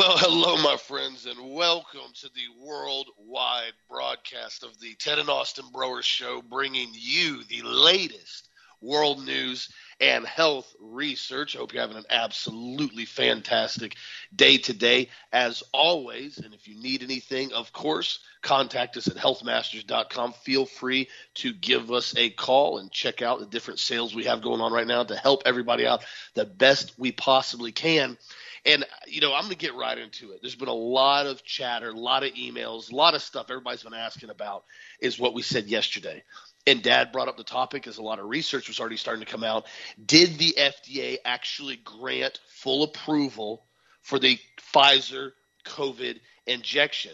Well, hello, my friends, and welcome to the worldwide broadcast of the Ted and Austin Broer Show, bringing you the latest world news and health research. Hope you're having an absolutely fantastic day today, as always. And if you need anything, of course, contact us at healthmasters.com. Feel free to give us a call and check out the different sales we have going on right now to help everybody out the best we possibly can. And uh, you know, I'm to get right into it. There's been a lot of chatter, a lot of emails, a lot of stuff everybody's been asking about is what we said yesterday. And dad brought up the topic as a lot of research was already starting to come out. Did the FDA actually grant full approval for the Pfizer COVID injection?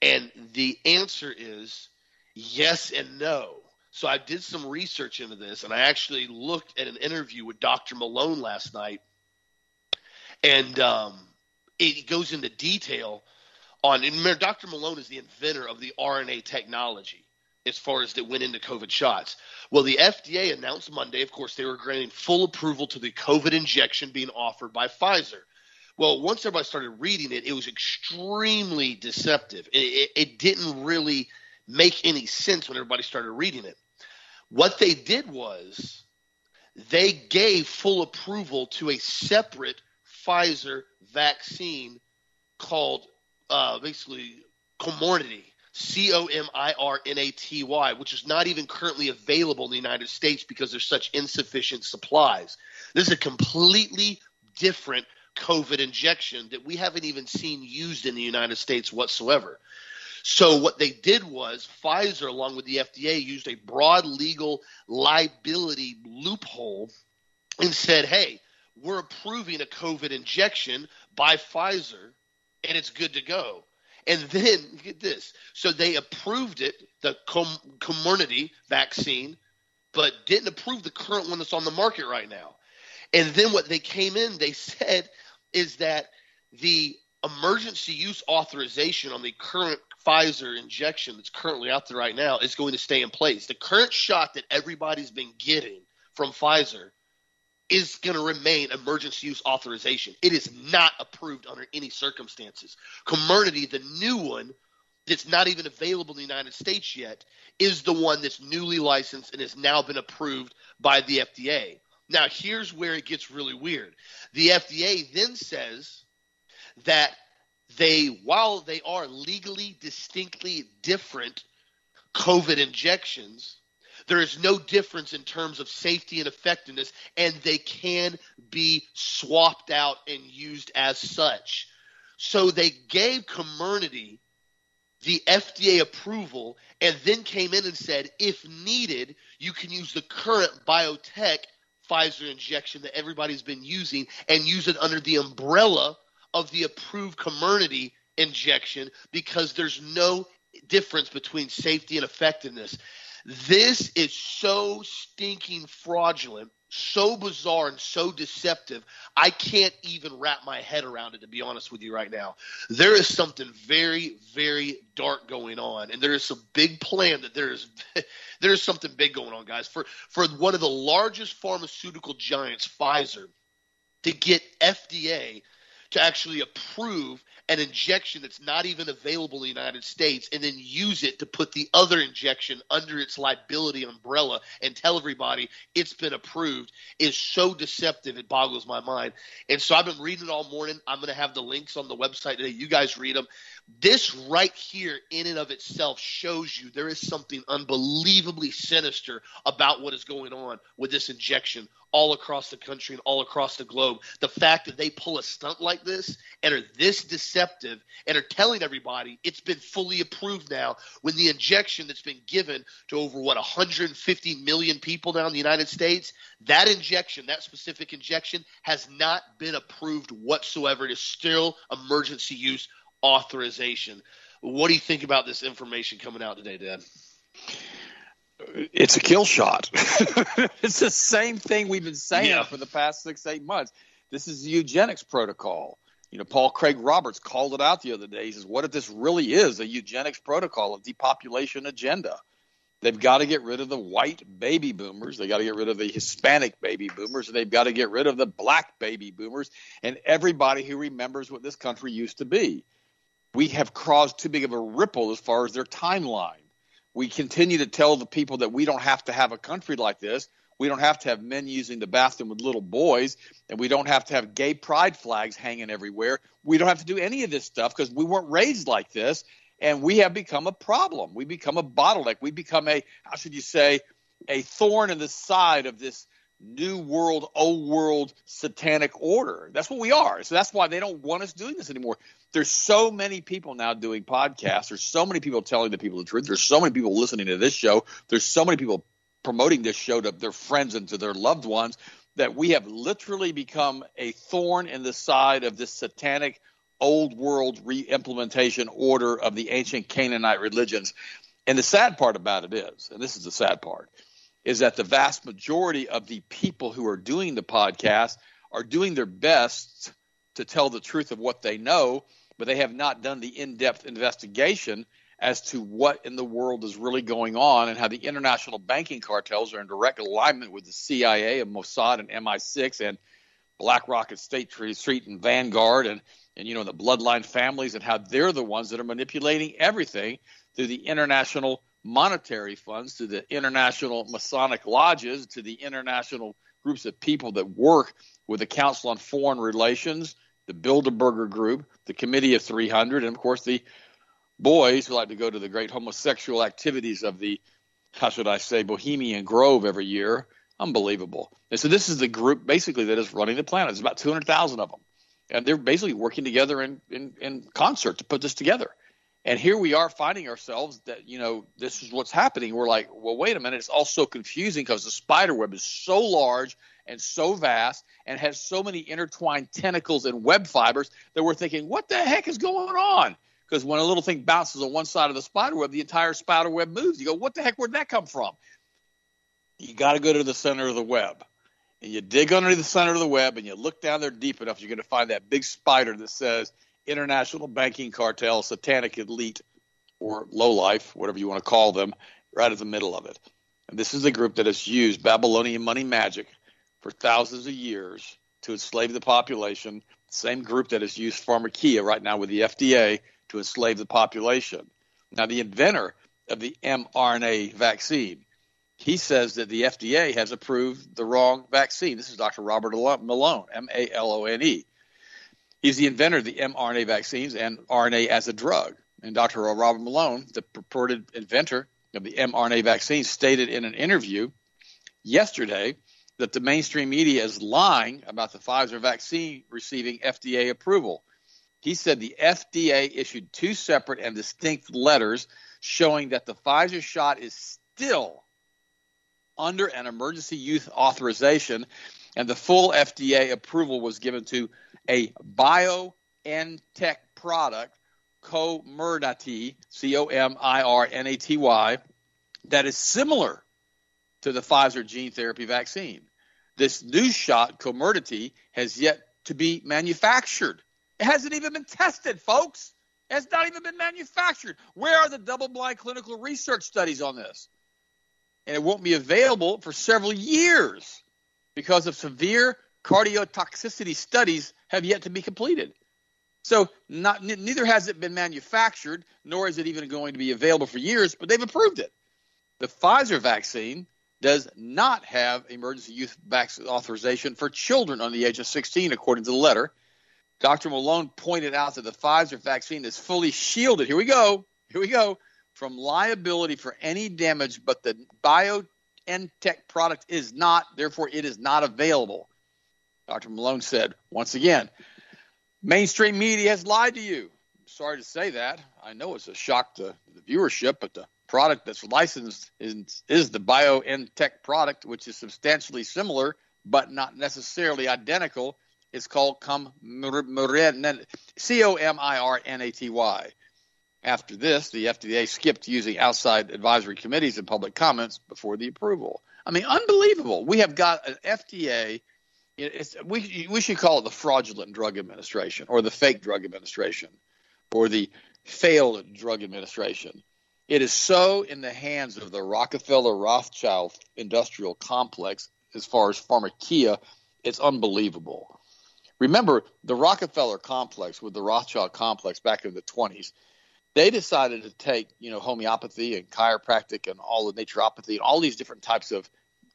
And the answer is yes and no. So I did some research into this and I actually looked at an interview with Dr. Malone last night and um, it goes into detail on. And remember, Dr. Malone is the inventor of the RNA technology as far as that went into COVID shots. Well, the FDA announced Monday, of course, they were granting full approval to the COVID injection being offered by Pfizer. Well, once everybody started reading it, it was extremely deceptive. It, it, it didn't really make any sense when everybody started reading it. What they did was they gave full approval to a separate Pfizer vaccine called uh, basically Comirnaty, C O M I R N A T Y, which is not even currently available in the United States because there's such insufficient supplies. This is a completely different COVID injection that we haven't even seen used in the United States whatsoever. So what they did was Pfizer, along with the FDA, used a broad legal liability loophole and said, "Hey, we're approving a COVID injection by Pfizer, and it's good to go. And then get this. So they approved it, the Com- Comirnaty vaccine, but didn't approve the current one that's on the market right now. And then what they came in, they said is that the emergency use authorization on the current Pfizer injection that's currently out there right now is going to stay in place. The current shot that everybody's been getting from Pfizer is going to remain emergency use authorization. It is not approved under any circumstances. Comirnaty, the new one that's not even available in the United States yet, is the one that's newly licensed and has now been approved by the FDA. Now, here's where it gets really weird. The FDA then says that they, while they are legally distinctly different COVID injections, there is no difference in terms of safety and effectiveness, and they can be swapped out and used as such. So they gave Comirnaty the FDA approval and then came in and said, if needed, you can use the current BioNTech Pfizer injection that everybody's been using and use it under the umbrella of the approved Comirnaty injection because there's no difference between safety and effectiveness. This is so stinking fraudulent, so bizarre, and so deceptive. I can't even wrap my head around it, to be honest with you right now. There is something very, very dark going on, and there is some big plan that there is. there is something big going on, guys. For for one of the largest pharmaceutical giants, Pfizer, to get FDA to actually approve an injection that's not even available in the United States and then use it to put the other injection under its liability umbrella and tell everybody it's been approved is so deceptive it boggles my mind. And so I've been reading it all morning. I'm going to have the links on the website today. You guys read them. This right here, in and of itself, shows you there is something unbelievably sinister about what is going on with this injection all across the country and all across the globe. The fact that they pull a stunt like this and are this deceptive and are telling everybody it's been fully approved now when the injection that's been given to over what 150 million people now in the United States, that injection, that specific injection has not been approved whatsoever. It is still emergency use authorization. What do you think about this information coming out today, Dad? It's a kill shot. it's the same thing we've been saying yeah. for the past six, eight months. This is the eugenics protocol. You know, Paul Craig Roberts called it out the other day. He says, What if this really is a eugenics protocol, a depopulation agenda? They've got to get rid of the white baby boomers. They've got to get rid of the Hispanic baby boomers. And they've got to get rid of the black baby boomers and everybody who remembers what this country used to be. We have caused too big of a ripple as far as their timeline. We continue to tell the people that we don't have to have a country like this. We don't have to have men using the bathroom with little boys, and we don't have to have gay pride flags hanging everywhere. We don't have to do any of this stuff because we weren't raised like this and we have become a problem. We become a bottleneck. We become a how should you say a thorn in the side of this new world, old world satanic order. That's what we are. So that's why they don't want us doing this anymore. There's so many people now doing podcasts. There's so many people telling the people the truth. There's so many people listening to this show. There's so many people promoting this show to their friends and to their loved ones that we have literally become a thorn in the side of this satanic old world re-implementation order of the ancient Canaanite religions. And the sad part about it is, and this is the sad part, is that the vast majority of the people who are doing the podcast are doing their best to tell the truth of what they know, but they have not done the in-depth investigation as to what in the world is really going on and how the international banking cartels are in direct alignment with the CIA and Mossad and MI6 and BlackRock and State Street and Vanguard and and you know the bloodline families and how they're the ones that are manipulating everything through the international monetary funds, to the international Masonic lodges, to the international groups of people that work with the Council on Foreign Relations, the Bilderberger Group, the Committee of 300, and of course the boys who like to go to the great homosexual activities of the, how should I say, Bohemian Grove every year. Unbelievable. And so this is the group basically that is running the planet. There's about 200,000 of them and they're basically working together in, in, in concert to put this together. And here we are finding ourselves that, you know, this is what's happening. We're like, well, wait a minute. It's all so confusing because the spider web is so large and so vast and has so many intertwined tentacles and web fibers that we're thinking, what the heck is going on? Because when a little thing bounces on one side of the spider web, the entire spider web moves. You go, what the heck? Where'd that come from? You got to go to the center of the web and you dig under the center of the web and you look down there deep enough, you're going to find that big spider that says International Banking Cartel, Satanic Elite, or Low Life, whatever you want to call them, right in the middle of it. And this is a group that has used Babylonian money magic for thousands of years to enslave the population. Same group that has used pharmakeia right now with the FDA to enslave the population. Now, the inventor of the mRNA vaccine he says that the FDA has approved the wrong vaccine. This is Dr. Robert Malone, M A L O N E. He's the inventor of the mRNA vaccines and RNA as a drug. And Dr. Robert Malone, the purported inventor of the mRNA vaccine, stated in an interview yesterday that the mainstream media is lying about the Pfizer vaccine receiving FDA approval. He said the FDA issued two separate and distinct letters showing that the Pfizer shot is still under an emergency use authorization, and the full FDA approval was given to a BioNTech product, Comirnaty, C O M I R N A T Y, that is similar to the Pfizer gene therapy vaccine. This new shot, Comirnaty, has yet to be manufactured. It hasn't even been tested, folks. It has not even been manufactured. Where are the double blind clinical research studies on this? and it won't be available for several years because of severe cardiotoxicity studies have yet to be completed. So not, neither has it been manufactured, nor is it even going to be available for years, but they've approved it. The Pfizer vaccine does not have emergency use vaccine authorization for children under the age of 16, according to the letter. Dr. Malone pointed out that the Pfizer vaccine is fully shielded. Here we go. Here we go from liability for any damage, but the BioNTech product is not, therefore, it is not available. Dr. Malone said, once again, mainstream media has lied to you. sorry to say that. I know it's a shock to the viewership, but the product that's licensed is, is the Tech product, which is substantially similar but not necessarily identical. It's called C O M I R N A T Y. After this, the FDA skipped using outside advisory committees and public comments before the approval. I mean, unbelievable. We have got an FDA. we we should call it the fraudulent drug administration or the fake drug administration or the failed drug administration. It is so in the hands of the Rockefeller Rothschild industrial complex as far as pharmakeia, it's unbelievable. Remember, the Rockefeller complex with the Rothschild complex back in the 20s, they decided to take, you know, homeopathy and chiropractic and all the naturopathy and all these different types of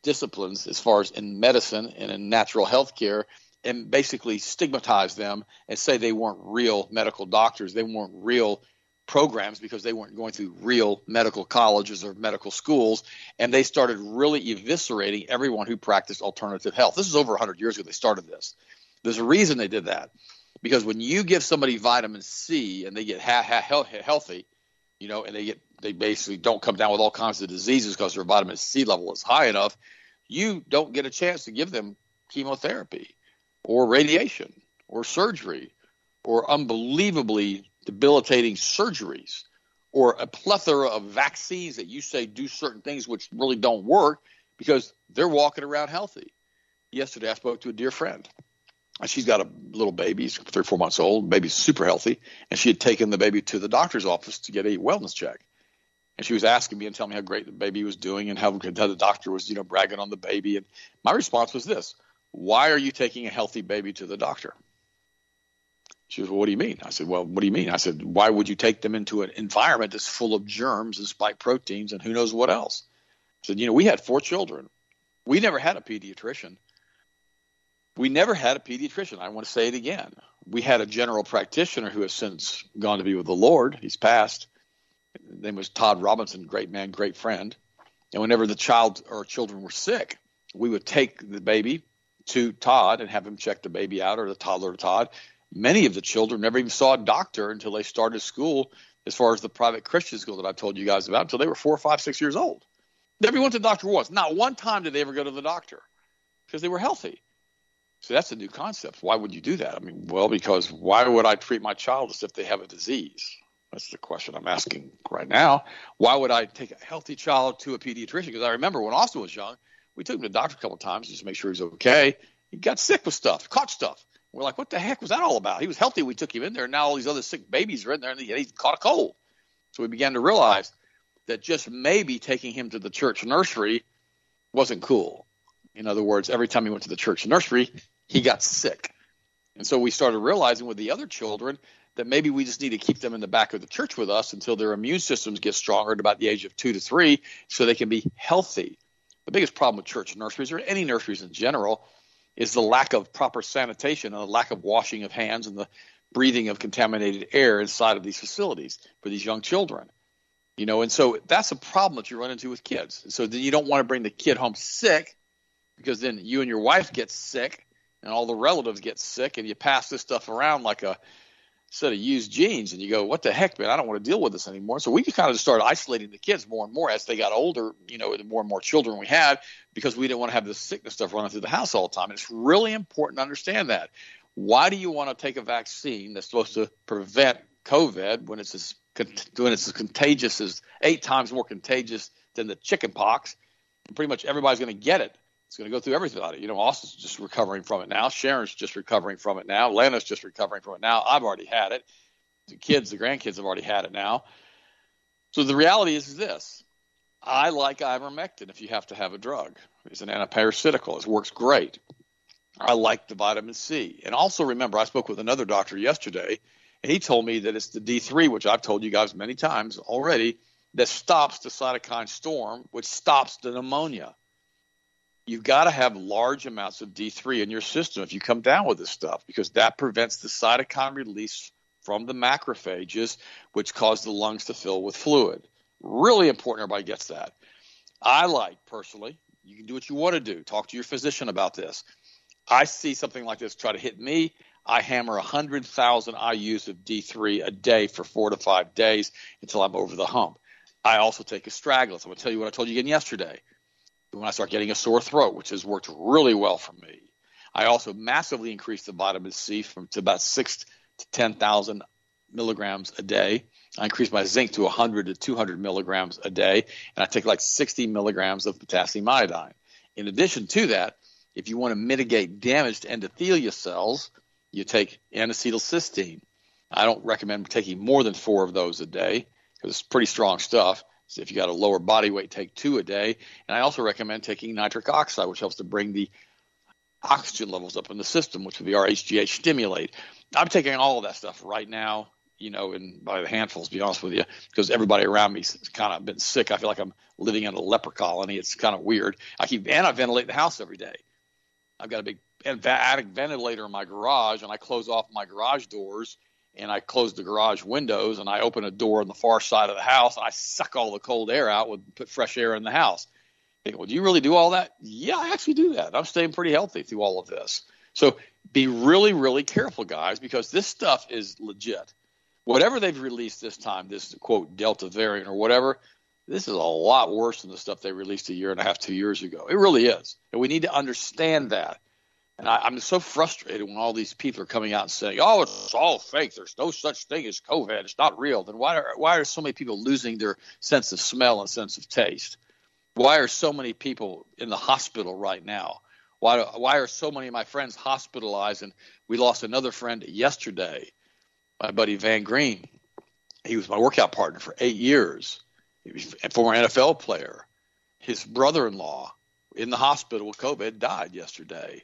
disciplines as far as in medicine and in natural health care and basically stigmatize them and say they weren't real medical doctors, they weren't real programs because they weren't going through real medical colleges or medical schools, and they started really eviscerating everyone who practiced alternative health. This is over 100 years ago they started this. There's a reason they did that because when you give somebody vitamin C and they get ha- ha- healthy, you know, and they get they basically don't come down with all kinds of diseases because their vitamin C level is high enough, you don't get a chance to give them chemotherapy or radiation or surgery or unbelievably debilitating surgeries or a plethora of vaccines that you say do certain things which really don't work because they're walking around healthy. Yesterday, I spoke to a dear friend. She's got a little baby, three or four months old. Baby's super healthy, and she had taken the baby to the doctor's office to get a wellness check. And she was asking me and telling me how great the baby was doing and how, the doctor was, you know, bragging on the baby. And my response was this: Why are you taking a healthy baby to the doctor? She was, well, what do you mean? I said, well, what do you mean? I said, why would you take them into an environment that's full of germs and spike proteins and who knows what else? I said, you know, we had four children. We never had a pediatrician. We never had a pediatrician. I want to say it again. We had a general practitioner who has since gone to be with the Lord. He's passed. His name was Todd Robinson, great man, great friend. And whenever the child or children were sick, we would take the baby to Todd and have him check the baby out or the toddler to Todd Many of the children never even saw a doctor until they started school, as far as the private Christian school that I've told you guys about, until they were four, five, six years old. Never went to the doctor once. Not one time did they ever go to the doctor because they were healthy. So that's a new concept. Why would you do that? I mean, well, because why would I treat my child as if they have a disease? That's the question I'm asking right now. Why would I take a healthy child to a pediatrician? Because I remember when Austin was young, we took him to the doctor a couple of times just to make sure he's okay. He got sick with stuff, caught stuff. We're like, what the heck was that all about? He was healthy. We took him in there. And now all these other sick babies are in there and he, he caught a cold. So we began to realize that just maybe taking him to the church nursery wasn't cool. In other words, every time he went to the church nursery, he got sick. And so we started realizing with the other children that maybe we just need to keep them in the back of the church with us until their immune systems get stronger at about the age of two to three so they can be healthy. The biggest problem with church nurseries or any nurseries in general is the lack of proper sanitation and the lack of washing of hands and the breathing of contaminated air inside of these facilities for these young children. You know, and so that's a problem that you run into with kids. So then you don't want to bring the kid home sick because then you and your wife get sick and all the relatives get sick and you pass this stuff around like a set of used jeans and you go, what the heck, man, I don't want to deal with this anymore. So we kind of just started isolating the kids more and more as they got older, you know, the more and more children we had because we didn't want to have this sickness stuff running through the house all the time. And it's really important to understand that. Why do you want to take a vaccine that's supposed to prevent COVID when it's as when it's as contagious as eight times more contagious than the chicken pox? Pretty much everybody's going to get it. It's going to go through everybody. You know, Austin's just recovering from it now. Sharon's just recovering from it now. Lena's just recovering from it now. I've already had it. The kids, the grandkids have already had it now. So the reality is this. I like ivermectin if you have to have a drug. It's an antiparasitical. It works great. I like the vitamin C. And also remember, I spoke with another doctor yesterday, and he told me that it's the D3, which I've told you guys many times already, that stops the cytokine storm, which stops the pneumonia you've got to have large amounts of D3 in your system if you come down with this stuff because that prevents the cytokine release from the macrophages, which cause the lungs to fill with fluid. Really important everybody gets that. I like personally, you can do what you want to do. Talk to your physician about this. I see something like this try to hit me. I hammer 100,000 IUs of D3 a day for four to five days until I'm over the hump. I also take astragalus. I'm going to tell you what I told you again yesterday when I start getting a sore throat, which has worked really well for me. I also massively increased the vitamin C from to about six to ten thousand milligrams a day. I increased my zinc to 100 to 200 milligrams a day, and I take like 60 milligrams of potassium iodine. In addition to that, if you want to mitigate damage to endothelial cells, you take N-acetylcysteine. I don't recommend taking more than four of those a day because it's pretty strong stuff. So if you got a lower body weight, take two a day. And I also recommend taking nitric oxide, which helps to bring the oxygen levels up in the system, which would be our HGH stimulate. I'm taking all of that stuff right now, you know, in by the handfuls, to be honest with you, because everybody around me's kind of been sick. I feel like I'm living in a leper colony. It's kind of weird. I keep and I ventilate the house every day. I've got a big attic ventilator in my garage, and I close off my garage doors and I close the garage windows and I open a door on the far side of the house and I suck all the cold air out with put fresh air in the house. Think, well, do you really do all that? Yeah, I actually do that. I'm staying pretty healthy through all of this. So be really, really careful, guys, because this stuff is legit. Whatever they've released this time, this quote Delta variant or whatever, this is a lot worse than the stuff they released a year and a half, two years ago. It really is. And we need to understand that. And I, am so frustrated when all these people are coming out and saying, "Oh, it's all fake. There's no such thing as COVID. It's not real." Then why are why are so many people losing their sense of smell and sense of taste? Why are so many people in the hospital right now? Why why are so many of my friends hospitalized? And we lost another friend yesterday, my buddy Van Green. He was my workout partner for eight years. He was a former NFL player. His brother-in-law in the hospital with COVID died yesterday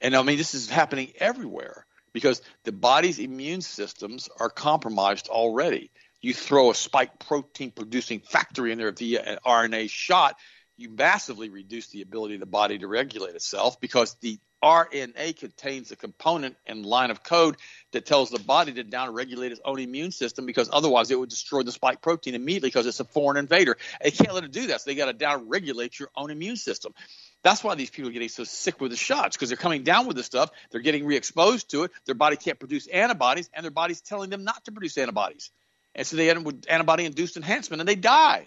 and I mean, this is happening everywhere because the body's immune systems are compromised already. You throw a spike protein producing factory in there via an RNA shot, you massively reduce the ability of the body to regulate itself because the RNA contains a component and line of code that tells the body to downregulate its own immune system because otherwise it would destroy the spike protein immediately because it's a foreign invader. They can't let it do that, so they got to downregulate your own immune system. That's why these people are getting so sick with the shots because they're coming down with the stuff. They're getting re-exposed to it. Their body can't produce antibodies, and their body's telling them not to produce antibodies. And so they end up with antibody-induced enhancement, and they die.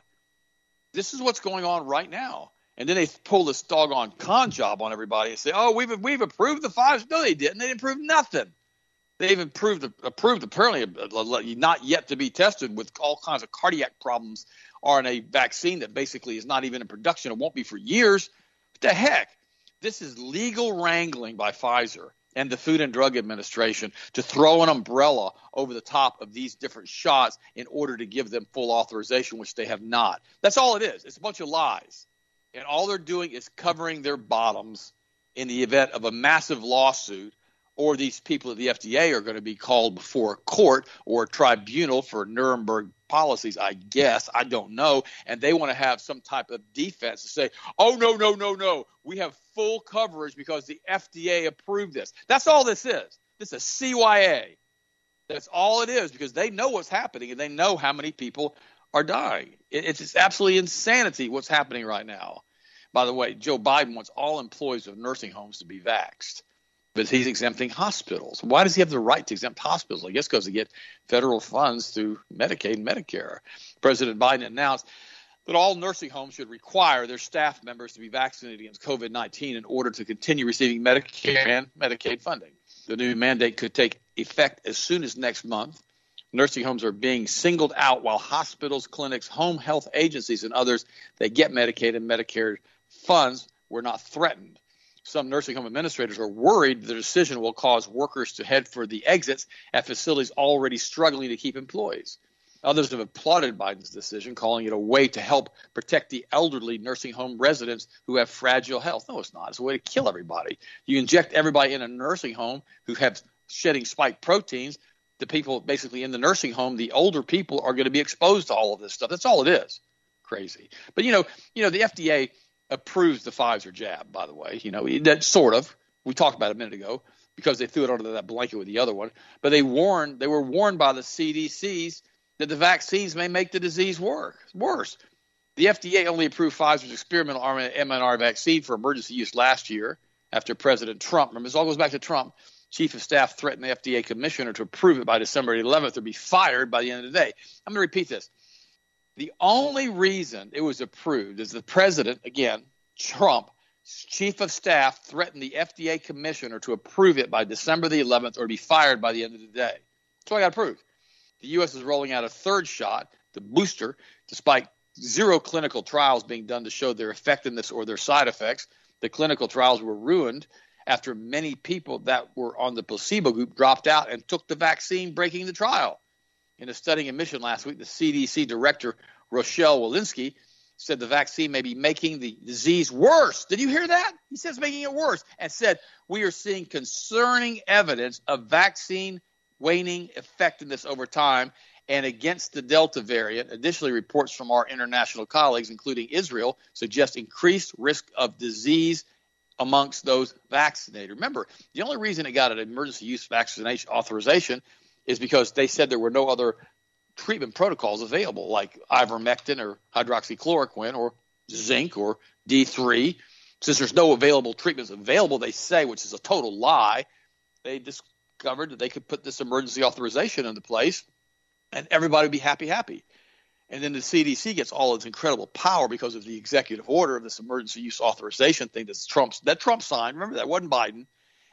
This is what's going on right now. And then they pull this doggone con job on everybody and say, "Oh, we've we've approved the fives." No, they didn't. They didn't prove nothing. They've approved approved apparently not yet to be tested with all kinds of cardiac problems. RNA vaccine that basically is not even in production. It won't be for years the heck? This is legal wrangling by Pfizer and the Food and Drug Administration to throw an umbrella over the top of these different shots in order to give them full authorization, which they have not. That's all it is. It's a bunch of lies. And all they're doing is covering their bottoms in the event of a massive lawsuit or these people at the FDA are going to be called before a court or a tribunal for Nuremberg policies, I guess. I don't know. And they want to have some type of defense to say, oh, no, no, no, no. We have full coverage because the FDA approved this. That's all this is. This is CYA. That's all it is because they know what's happening and they know how many people are dying. It's, absolutely insanity what's happening right now. By the way, Joe Biden wants all employees of nursing homes to be vaxxed but he's exempting hospitals. Why does he have the right to exempt hospitals? I guess because they get federal funds through Medicaid and Medicare. President Biden announced that all nursing homes should require their staff members to be vaccinated against COVID 19 in order to continue receiving Medicare and Medicaid funding. The new mandate could take effect as soon as next month. Nursing homes are being singled out while hospitals, clinics, home health agencies, and others that get Medicaid and Medicare funds were not threatened. Some nursing home administrators are worried the decision will cause workers to head for the exits at facilities already struggling to keep employees. Others have applauded Biden's decision, calling it a way to help protect the elderly nursing home residents who have fragile health. No, it's not. It's a way to kill everybody. You inject everybody in a nursing home who have shedding spike proteins. The people basically in the nursing home, the older people, are going to be exposed to all of this stuff. That's all it is. Crazy. But you know, you know, the FDA approves the Pfizer jab, by the way. You know, that sort of. We talked about it a minute ago because they threw it under that blanket with the other one. But they warned, they were warned by the CDCs that the vaccines may make the disease work, worse. The FDA only approved Pfizer's experimental mRNA vaccine for emergency use last year after President Trump, remember, this all goes back to Trump, chief of staff threatened the FDA commissioner to approve it by December 11th or be fired by the end of the day. I'm going to repeat this. The only reason it was approved is the president, again, Trump, chief of staff, threatened the FDA commissioner to approve it by December the 11th or be fired by the end of the day. So I got approved. The U.S. is rolling out a third shot, the booster, despite zero clinical trials being done to show their effectiveness or their side effects. The clinical trials were ruined after many people that were on the placebo group dropped out and took the vaccine, breaking the trial. In a studying admission last week, the CDC director, Rochelle Walensky, said the vaccine may be making the disease worse. Did you hear that? He says making it worse and said we are seeing concerning evidence of vaccine waning effectiveness over time and against the Delta variant. Additionally, reports from our international colleagues, including Israel, suggest increased risk of disease amongst those vaccinated. Remember, the only reason it got an emergency use vaccination authorization is because they said there were no other treatment protocols available, like ivermectin or hydroxychloroquine or zinc or D3. Since there's no available treatments available, they say, which is a total lie, they discovered that they could put this emergency authorization into place and everybody would be happy, happy. And then the CDC gets all its incredible power because of the executive order of this emergency use authorization thing that Trump that Trump signed. Remember that wasn't Biden.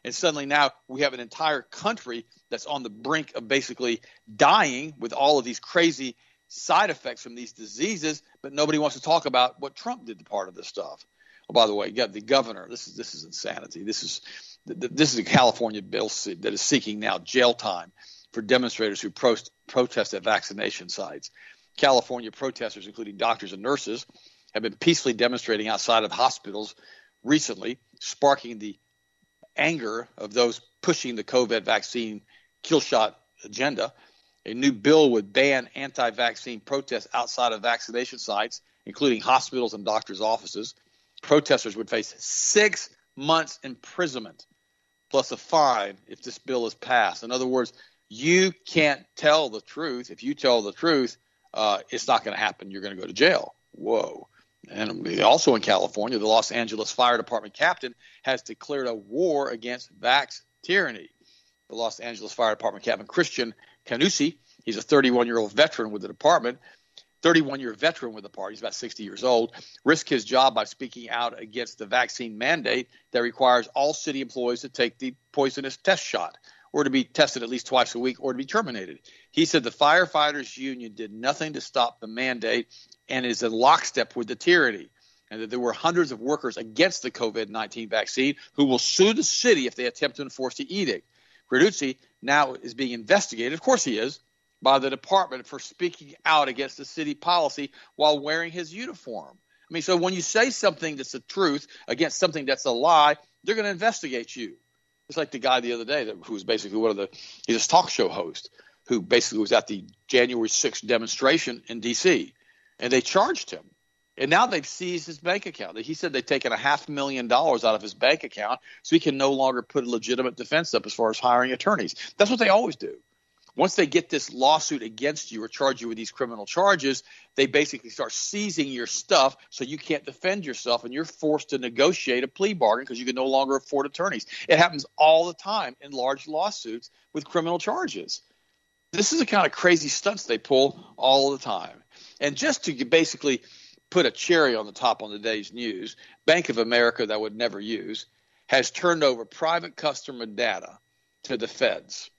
And suddenly now we have an entire country that's on the brink of basically dying with all of these crazy side effects from these diseases, but nobody wants to talk about what Trump did to part of this stuff. Oh, by the way, the governor. This is this is insanity. This is this is a California bill that is seeking now jail time for demonstrators who pro- protest at vaccination sites. California protesters, including doctors and nurses, have been peacefully demonstrating outside of hospitals recently, sparking the anger of those pushing the COVID vaccine kill shot agenda. A new bill would ban anti vaccine protests outside of vaccination sites, including hospitals and doctors' offices. Protesters would face six months imprisonment plus a fine if this bill is passed. In other words, you can't tell the truth. If you tell the truth, uh, it's not going to happen. You're going to go to jail. Whoa. And also in California, the Los Angeles Fire Department captain has declared a war against vax tyranny. The Los Angeles Fire Department captain, Christian Granucci, he's a 31 year old veteran with the department, 31 year veteran with the party, he's about 60 years old, risked his job by speaking out against the vaccine mandate that requires all city employees to take the poisonous test shot or to be tested at least twice a week or to be terminated. He said the firefighters union did nothing to stop the mandate and is in lockstep with the tyranny. And that there were hundreds of workers against the COVID 19 vaccine who will sue the city if they attempt to enforce the edict. Granucci now is being investigated, of course he is, by the department for speaking out against the city policy while wearing his uniform. I mean, so when you say something that's the truth against something that's a lie, they're going to investigate you. It's like the guy the other day that who was basically one of the he's a talk show host who basically was at the January 6th demonstration in D.C. and they charged him. And now they've seized his bank account. He said they've taken a half million dollars out of his bank account so he can no longer put a legitimate defense up as far as hiring attorneys. That's what they always do once they get this lawsuit against you or charge you with these criminal charges, they basically start seizing your stuff so you can't defend yourself and you're forced to negotiate a plea bargain because you can no longer afford attorneys. It happens all the time in large lawsuits with criminal charges. This is the kind of crazy stunts they pull all the time. And just to basically put a cherry on the top on today's news, Bank of America, that I would never use, has turned over private customer data to the feds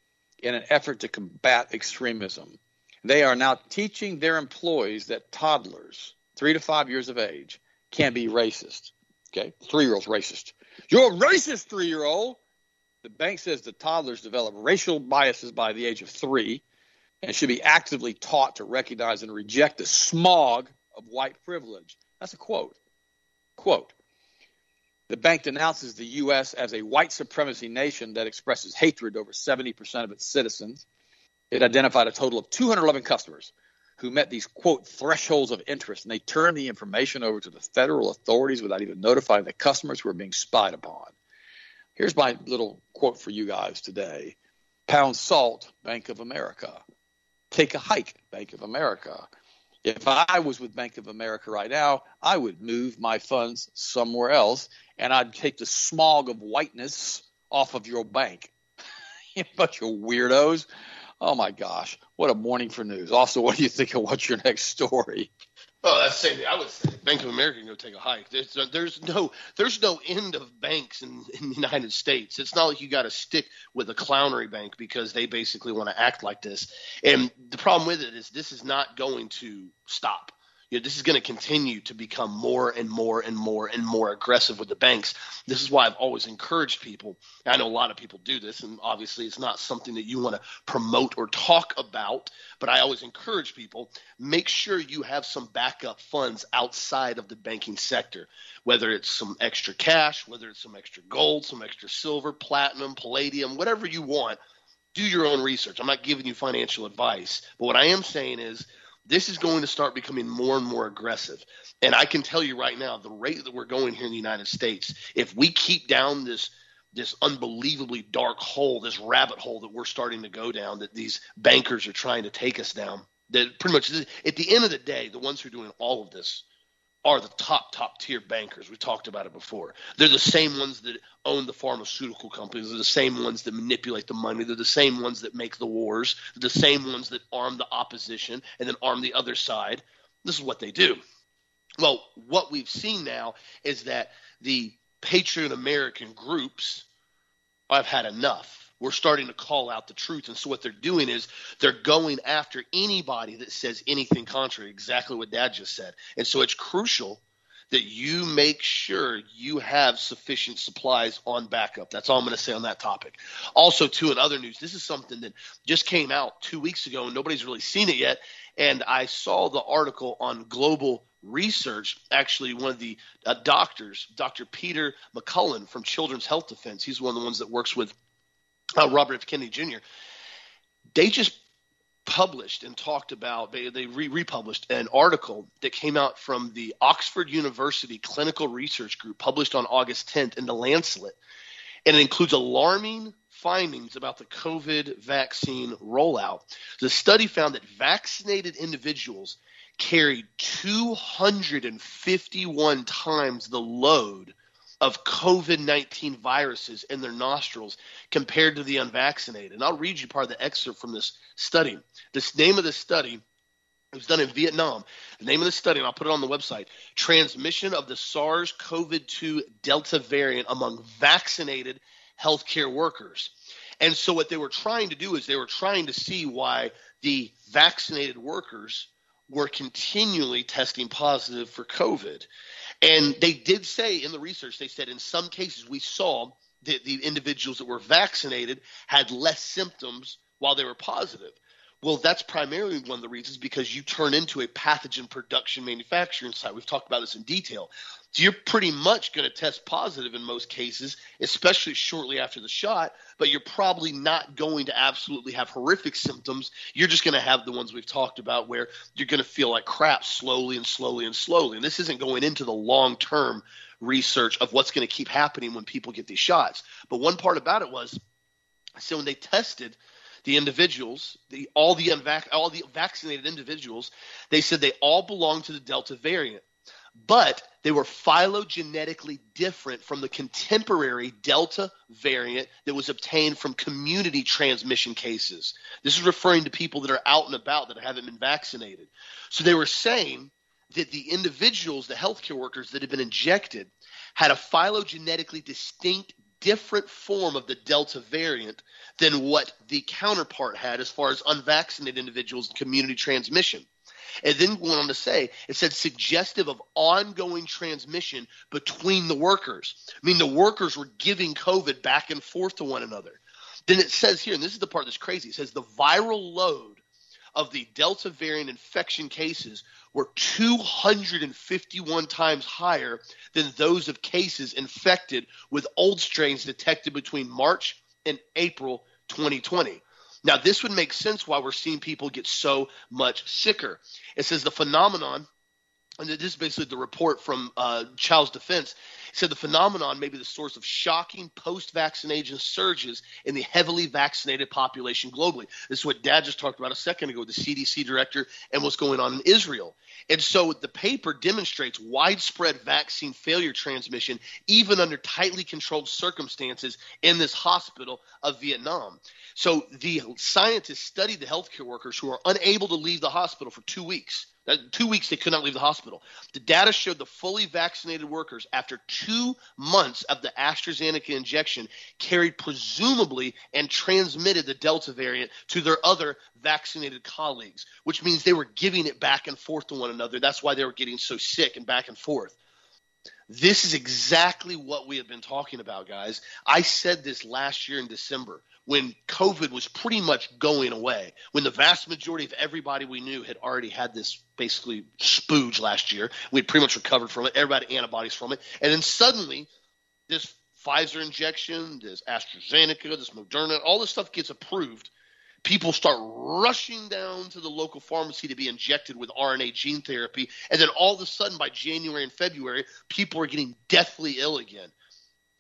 in an effort to combat extremism. They are now teaching their employees that toddlers, three to five years of age, can be racist. Okay, three year old's racist. You're a racist, three year old. The bank says that toddlers develop racial biases by the age of three and should be actively taught to recognize and reject the smog of white privilege. That's a quote. Quote the bank denounces the U.S. as a white supremacy nation that expresses hatred over 70% of its citizens. It identified a total of 211 customers who met these, quote, thresholds of interest, and they turned the information over to the federal authorities without even notifying the customers who were being spied upon. Here's my little quote for you guys today Pound salt, Bank of America. Take a hike, Bank of America. If I was with Bank of America right now, I would move my funds somewhere else and I'd take the smog of whiteness off of your bank. you bunch of weirdos. Oh my gosh, what a morning for news. Also, what do you think of what's your next story? Oh, that's same. I would say Bank of America can go take a hike. There's, there's no there's no end of banks in, in the United States. It's not like you got to stick with a clownery bank because they basically want to act like this. And the problem with it is this is not going to stop. You know, this is going to continue to become more and more and more and more aggressive with the banks. This is why I've always encouraged people. I know a lot of people do this, and obviously it's not something that you want to promote or talk about, but I always encourage people make sure you have some backup funds outside of the banking sector, whether it's some extra cash, whether it's some extra gold, some extra silver, platinum, palladium, whatever you want. Do your own research. I'm not giving you financial advice, but what I am saying is this is going to start becoming more and more aggressive. And I can tell you right now, the rate that we're going here in the United States, if we keep down this this unbelievably dark hole, this rabbit hole that we're starting to go down, that these bankers are trying to take us down, that pretty much at the end of the day, the ones who are doing all of this are the top top tier bankers. We talked about it before. They're the same ones that own the pharmaceutical companies. They're the same ones that manipulate the money. They're the same ones that make the wars. They're the same ones that arm the opposition and then arm the other side. This is what they do. Well, what we've seen now is that the patriot American groups have had enough we're starting to call out the truth. And so what they're doing is they're going after anybody that says anything contrary, exactly what Dad just said. And so it's crucial that you make sure you have sufficient supplies on backup. That's all I'm going to say on that topic. Also, too, in other news, this is something that just came out two weeks ago and nobody's really seen it yet. And I saw the article on global research. Actually, one of the uh, doctors, Dr. Peter McCullough from Children's Health Defense, he's one of the ones that works with uh, Robert F. Kennedy Jr. They just published and talked about they, they re- republished an article that came out from the Oxford University Clinical Research Group published on August 10th in the Lancet and it includes alarming findings about the COVID vaccine rollout. The study found that vaccinated individuals carried 251 times the load of COVID 19 viruses in their nostrils compared to the unvaccinated. And I'll read you part of the excerpt from this study. This name of the study it was done in Vietnam. The name of the study, and I'll put it on the website Transmission of the SARS CoV 2 Delta variant among vaccinated healthcare workers. And so, what they were trying to do is they were trying to see why the vaccinated workers were continually testing positive for COVID. And they did say in the research, they said in some cases we saw that the individuals that were vaccinated had less symptoms while they were positive. Well, that's primarily one of the reasons because you turn into a pathogen production manufacturing site. We've talked about this in detail. So you're pretty much going to test positive in most cases, especially shortly after the shot, but you're probably not going to absolutely have horrific symptoms. You're just going to have the ones we've talked about where you're going to feel like crap slowly and slowly and slowly. And this isn't going into the long term research of what's going to keep happening when people get these shots. But one part about it was so when they tested – the individuals, the all the unvac- all the vaccinated individuals, they said they all belonged to the Delta variant, but they were phylogenetically different from the contemporary Delta variant that was obtained from community transmission cases. This is referring to people that are out and about that haven't been vaccinated. So they were saying that the individuals, the healthcare workers that had been injected, had a phylogenetically distinct different form of the Delta variant than what the counterpart had as far as unvaccinated individuals and community transmission. And then went on to say, it said suggestive of ongoing transmission between the workers. I mean, the workers were giving COVID back and forth to one another. Then it says here, and this is the part that's crazy, it says the viral load of the Delta variant infection cases were 251 times higher than those of cases infected with old strains detected between March and April 2020. Now, this would make sense why we're seeing people get so much sicker. It says the phenomenon and this is basically the report from uh, Child's Defense, said the phenomenon may be the source of shocking post-vaccination surges in the heavily vaccinated population globally. This is what Dad just talked about a second ago, with the CDC director, and what's going on in Israel. And so the paper demonstrates widespread vaccine failure transmission, even under tightly controlled circumstances in this hospital of Vietnam. So the scientists studied the healthcare workers who are unable to leave the hospital for two weeks – Two weeks they could not leave the hospital. The data showed the fully vaccinated workers, after two months of the AstraZeneca injection, carried presumably and transmitted the Delta variant to their other vaccinated colleagues, which means they were giving it back and forth to one another. That's why they were getting so sick and back and forth. This is exactly what we have been talking about, guys. I said this last year in December when COVID was pretty much going away, when the vast majority of everybody we knew had already had this basically spooge last year. We had pretty much recovered from it. Everybody had antibodies from it. And then suddenly, this Pfizer injection, this AstraZeneca, this Moderna, all this stuff gets approved – people start rushing down to the local pharmacy to be injected with RNA gene therapy. And then all of a sudden, by January and February, people are getting deathly ill again.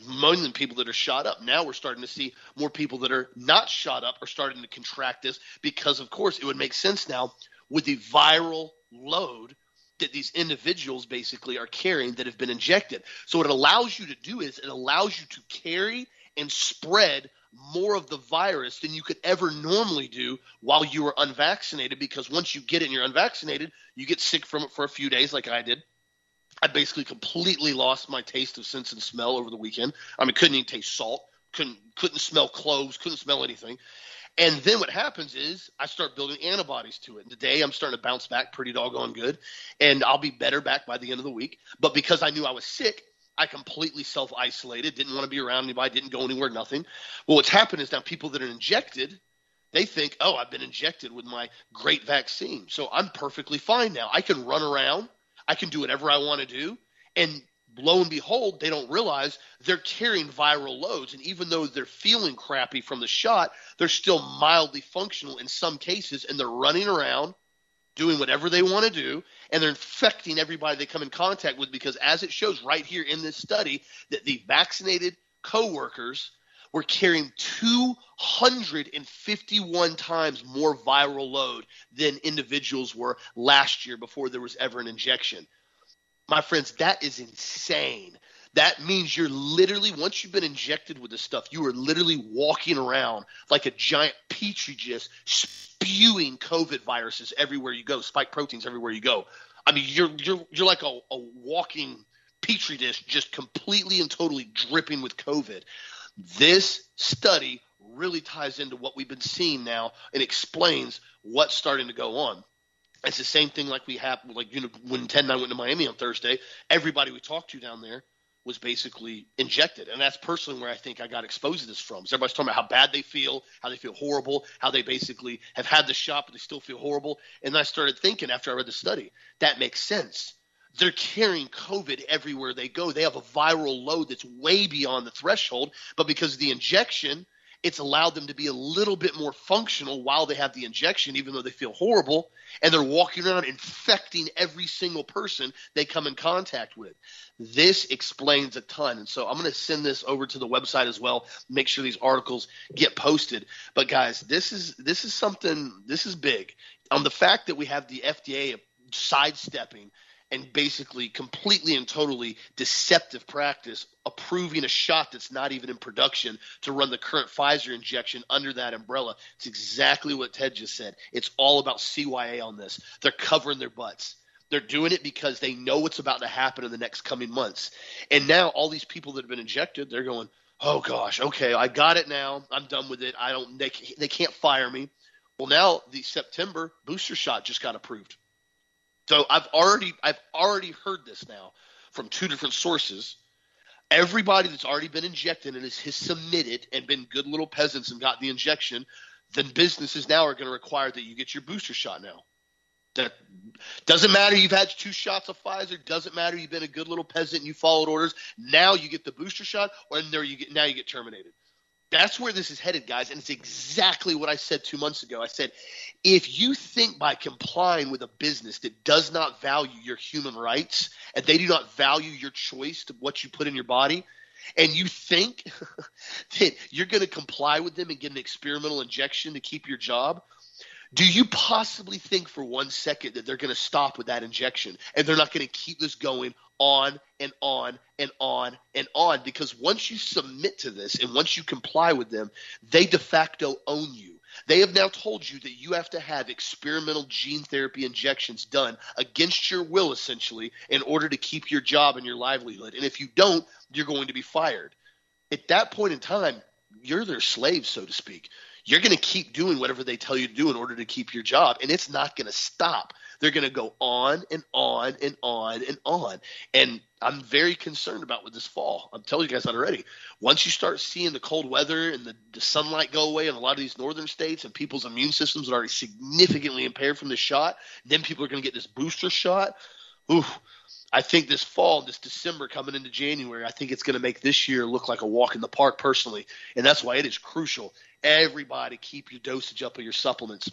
More than people that are shot up. Now we're starting to see more people that are not shot up are starting to contract this because, of course, it would make sense now with the viral load that these individuals basically are carrying that have been injected. So what it allows you to do is it allows you to carry and spread more of the virus than you could ever normally do while you were unvaccinated because once you get it and you're unvaccinated, you get sick from it for a few days, like I did. I basically completely lost my taste of sense and smell over the weekend. I mean, couldn't even taste salt, couldn't couldn't smell cloves, couldn't smell anything. And then what happens is I start building antibodies to it. And today I'm starting to bounce back pretty doggone good, and I'll be better back by the end of the week. But because I knew I was sick, I completely self isolated, didn't want to be around anybody, didn't go anywhere, nothing. Well, what's happened is now people that are injected, they think, oh, I've been injected with my great vaccine. So I'm perfectly fine now. I can run around, I can do whatever I want to do. And lo and behold, they don't realize they're carrying viral loads. And even though they're feeling crappy from the shot, they're still mildly functional in some cases, and they're running around doing whatever they want to do, and they're infecting everybody they come in contact with because, as it shows right here in this study, that the vaccinated coworkers were carrying 251 times more viral load than individuals were last year before there was ever an injection. My friends, that is insane. That means you're literally, once you've been injected with this stuff, you are literally walking around like a giant petri dish, spewing COVID viruses everywhere you go, spike proteins everywhere you go. I mean, you're you're you're like a, a walking petri dish, just completely and totally dripping with COVID. This study really ties into what we've been seeing now and explains what's starting to go on. It's the same thing like we have, like you know, when Ted and I went to Miami on Thursday. Everybody we talked to down there was basically injected. And that's personally where I think I got exposed to this from. So everybody's talking about how bad they feel, how they feel horrible, how they basically have had the shot, but they still feel horrible. And I started thinking after I read the study, that makes sense. They're carrying COVID everywhere they go. They have a viral load that's way beyond the threshold, but because of the injection, it's allowed them to be a little bit more functional while they have the injection, even though they feel horrible. And they're walking around infecting every single person they come in contact with. This explains a ton. And so I'm going to send this over to the website as well, make sure these articles get posted. But guys, this is this is something this is big. On the fact that we have the FDA sidestepping and basically completely and totally deceptive practice approving a shot that's not even in production to run the current Pfizer injection under that umbrella. It's exactly what Ted just said. It's all about CYA on this. They're covering their butts. They're doing it because they know what's about to happen in the next coming months. And now all these people that have been injected, they're going, "Oh gosh, okay, I got it now. I'm done with it. I don't they they can't fire me." Well, now the September booster shot just got approved. So I've already I've already heard this now from two different sources. Everybody that's already been injected and has, has submitted and been good little peasants and got the injection, then businesses now are going to require that you get your booster shot now. That doesn't matter you've had two shots of Pfizer. Doesn't matter you've been a good little peasant and you followed orders. Now you get the booster shot, or there you get now you get terminated. That's where this is headed, guys. And it's exactly what I said two months ago. I said, if you think by complying with a business that does not value your human rights and they do not value your choice to what you put in your body, and you think that you're going to comply with them and get an experimental injection to keep your job, do you possibly think for one second that they're going to stop with that injection and they're not going to keep this going on and on and on and on? Because once you submit to this and once you comply with them, they de facto own you. They have now told you that you have to have experimental gene therapy injections done against your will, essentially, in order to keep your job and your livelihood. And if you don't, you're going to be fired. At that point in time, you're their slave, so to speak. You're going to keep doing whatever they tell you to do in order to keep your job, and it's not going to stop. They're going to go on and on and on and on. And I'm very concerned about with this fall. I'm telling you guys that already. Once you start seeing the cold weather and the, the sunlight go away in a lot of these northern states and people's immune systems are already significantly impaired from the shot, then people are going to get this booster shot. Ooh, I think this fall, this December coming into January, I think it's going to make this year look like a walk in the park personally. And that's why it is crucial. Everybody keep your dosage up of your supplements.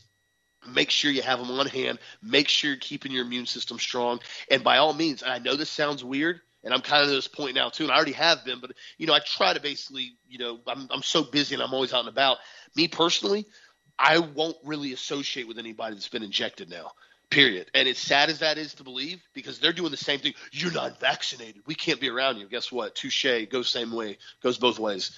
Make sure you have them on hand. Make sure you're keeping your immune system strong. And by all means, I know this sounds weird, and I'm kind of at this point now too, and I already have been, but you know, I try to basically, you know, I'm I'm so busy and I'm always out and about. Me personally, I won't really associate with anybody that's been injected now. Period. And as sad as that is to believe, because they're doing the same thing. You're not vaccinated. We can't be around you. Guess what? Touche. Goes same way. Goes both ways.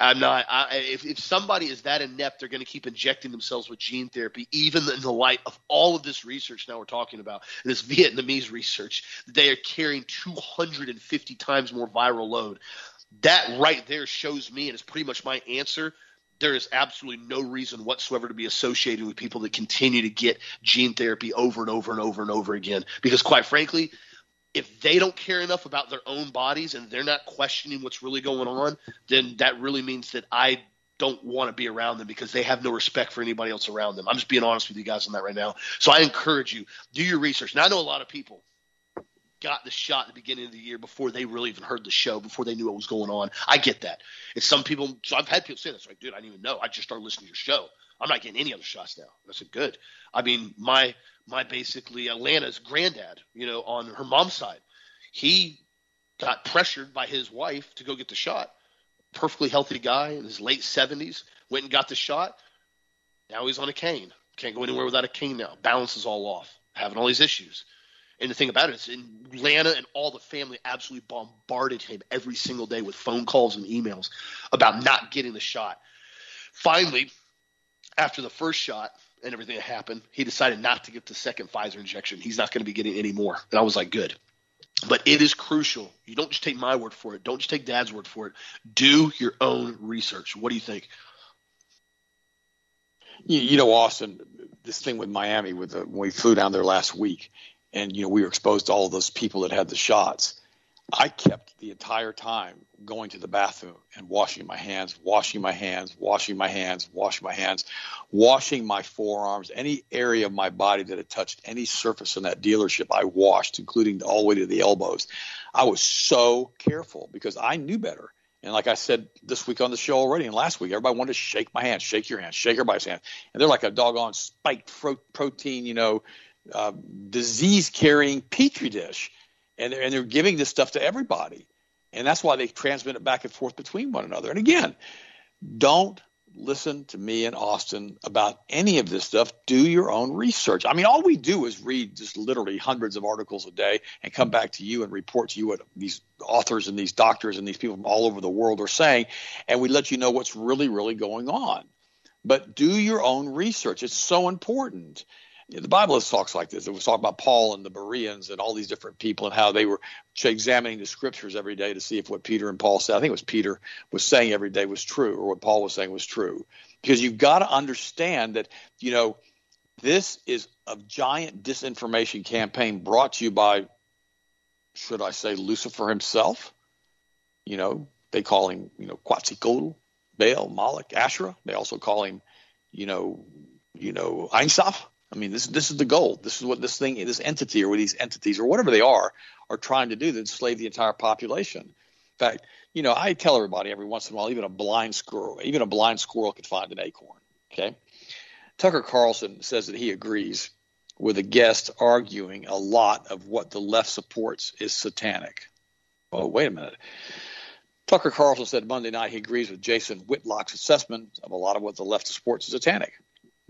I'm not. I, if, if somebody is that inept, they're going to keep injecting themselves with gene therapy, even in the light of all of this research now we're talking about, this Vietnamese research. They are carrying 250 times more viral load. That right there shows me, and it's pretty much my answer. There is absolutely no reason whatsoever to be associated with people that continue to get gene therapy over and over and over and over again. Because quite frankly, if they don't care enough about their own bodies and they're not questioning what's really going on, then that really means that I don't want to be around them because they have no respect for anybody else around them. I'm just being honest with you guys on that right now. So I encourage you, do your research. Now I know a lot of people got the shot at the beginning of the year before they really even heard the show, before they knew what was going on. I get that. It's some people so I've had people say this, like, dude, I didn't even know. I just started listening to your show. I'm not getting any other shots now. I said, good. I mean, my my basically Atlanta's granddad, you know, on her mom's side, he got pressured by his wife to go get the shot. Perfectly healthy guy in his late 70s, went and got the shot. Now he's on a cane. Can't go anywhere without a cane now. Balance is all off. Having all these issues. And the thing about it is, Atlanta and all the family absolutely bombarded him every single day with phone calls and emails about not getting the shot. Finally, after the first shot and everything that happened, he decided not to get the second Pfizer injection. He's not going to be getting any more. And I was like, good. But it is crucial. You don't just take my word for it. Don't just take dad's word for it. Do your own research. What do you think? You, you know, Austin, this thing with Miami, with the, when we flew down there last week, and you know we were exposed to all those people that had the shots. I kept the entire time going to the bathroom and washing my hands, washing my hands, washing my hands, washing my hands, washing my forearms, any area of my body that had touched any surface in that dealership, I washed, including all the way to the elbows. I was so careful because I knew better. And like I said this week on the show already, and last week, everybody wanted to shake my hand, shake your hand, shake everybody's hand, and they're like a doggone spiked protein, you know, uh, disease-carrying petri dish and they're, and they're giving this stuff to everybody. And that's why they transmit it back and forth between one another. And again, don't listen to me and Austin about any of this stuff. Do your own research. I mean, all we do is read just literally hundreds of articles a day and come back to you and report to you what these authors and these doctors and these people from all over the world are saying. And we let you know what's really, really going on. But do your own research. It's so important the Bible talks like this. It was talking about Paul and the Bereans and all these different people and how they were examining the scriptures every day to see if what Peter and Paul said, I think it was Peter, was saying every day was true or what Paul was saying was true. Because you've got to understand that, you know, this is a giant disinformation campaign brought to you by, should I say, Lucifer himself. You know, they call him, you know, Quetzalcoatl, Baal, Moloch, Asherah. They also call him, you know, you know, Ein Sof I mean, this this is the goal. This is what this thing, this entity, or these entities, or whatever they are, are trying to do to enslave the entire population. In fact, you know, I tell everybody every once in a while, even a blind squirrel, even a blind squirrel could find an acorn. Okay. Tucker Carlson says that he agrees with a guest arguing a lot of what the left supports is satanic. Oh, wait a minute. Tucker Carlson said Monday night he agrees with Jason Whitlock's assessment of a lot of what the left supports is satanic.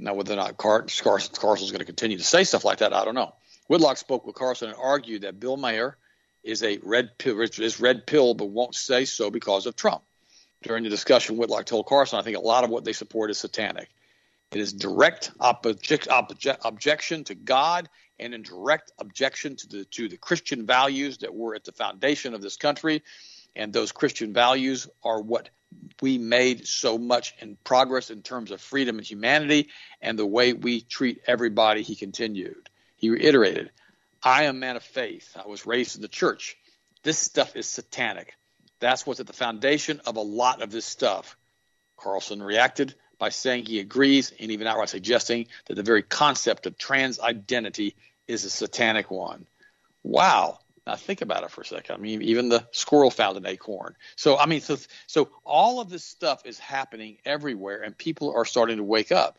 Now, whether or not Car- Carson, is going to continue to say stuff like that, I don't know. Whitlock spoke with Carson and argued that Bill Maher is a red pill, is red pill, but won't say so because of Trump. During the discussion, Whitlock told Carson, "I think a lot of what they support is satanic." It is direct object, object, objection to God and in direct objection to the to the Christian values that were at the foundation of this country. And those Christian values are what we made so much in progress in terms of freedom and humanity and the way we treat everybody, he continued. He reiterated, I am a man of faith. I was raised in the church. This stuff is satanic. That's what's at the foundation of a lot of this stuff. Carlson reacted by saying he agrees and even outright suggesting that the very concept of trans identity is a satanic one. Wow. Now think about it for a second. I mean, even the squirrel found an acorn. So I mean, so so all of this stuff is happening everywhere, and people are starting to wake up.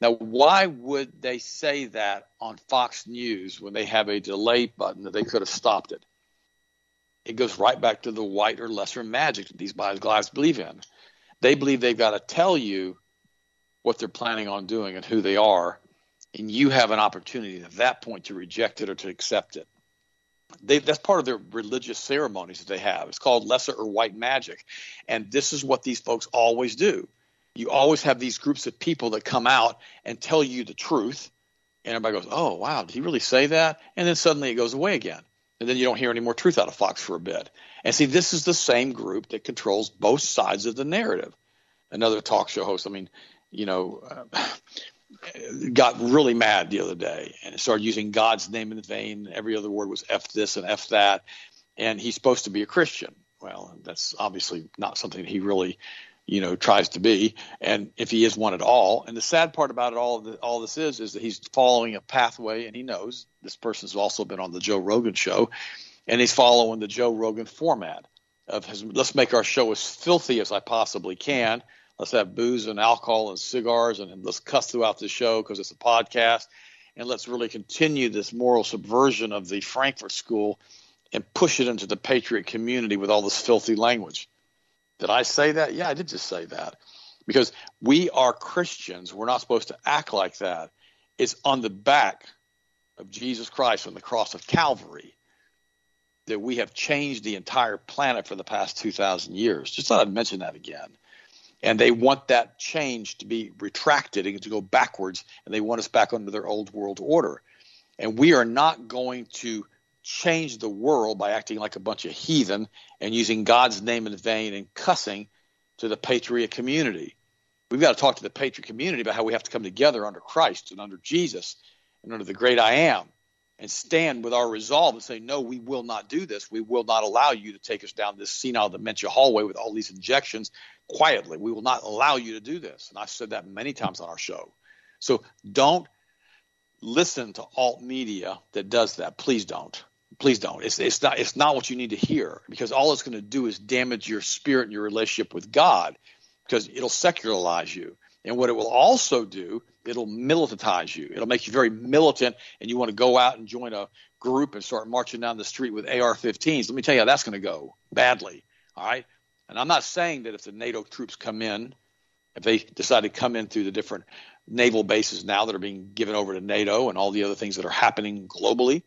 Now, why would they say that on Fox News when they have a delay button that they could have stopped it? It goes right back to the white or lesser magic that these guys believe in. They believe they've got to tell you what they're planning on doing and who they are, and you have an opportunity at that point to reject it or to accept it. They, that's part of their religious ceremonies that they have. It's called lesser or white magic, and this is what these folks always do. You always have these groups of people that come out and tell you the truth, and everybody goes, "Oh, wow, did he really say that?" And then suddenly it goes away again, and then you don't hear any more truth out of Fox for a bit. And see, this is the same group that controls both sides of the narrative. Another talk show host, I mean, you know, uh, got really mad the other day and started using God's name in vain. Every other word was F this and F that. And he's supposed to be a Christian. Well, that's obviously not something he really, you know, tries to be. And if he is one at all, and the sad part about it all, all this is, is that he's following a pathway, and he knows this person's also been on the Joe Rogan show, and he's following the Joe Rogan format of his. Let's make our show as filthy as I possibly can let's have booze and alcohol and cigars and, and let's cuss throughout the show because it's a podcast and let's really continue this moral subversion of the Frankfurt School and push it into the patriot community with all this filthy language. Did I say that? Yeah, I did just say that. Because we are Christians. We're not supposed to act like that. It's on the back of Jesus Christ on the cross of Calvary that we have changed the entire planet for the past 2,000 years. Just thought I'd mention that again and they want that change to be retracted and to go backwards, and they want us back under their old world order. And we are not going to change the world by acting like a bunch of heathen and using God's name in vain and cussing to the patriot community. We've got to talk to the patriot community about how we have to come together under Christ and under Jesus and under the great I am and stand with our resolve and say, no, we will not do this. We will not allow you to take us down this senile dementia hallway with all these injections quietly. We will not allow you to do this. And I've said that many times on our show. So don't listen to alt media that does that. Please don't. Please don't. It's, it's not it's not what you need to hear because all it's going to do is damage your spirit and your relationship with God because it'll secularize you. And what it will also do, it'll militantize you. It'll make you very militant and you want to go out and join a group and start marching down the street with AR-15s. Let me tell you how that's going to go badly. All right. And I'm not saying that if the NATO troops come in, if they decide to come in through the different naval bases now that are being given over to NATO and all the other things that are happening globally,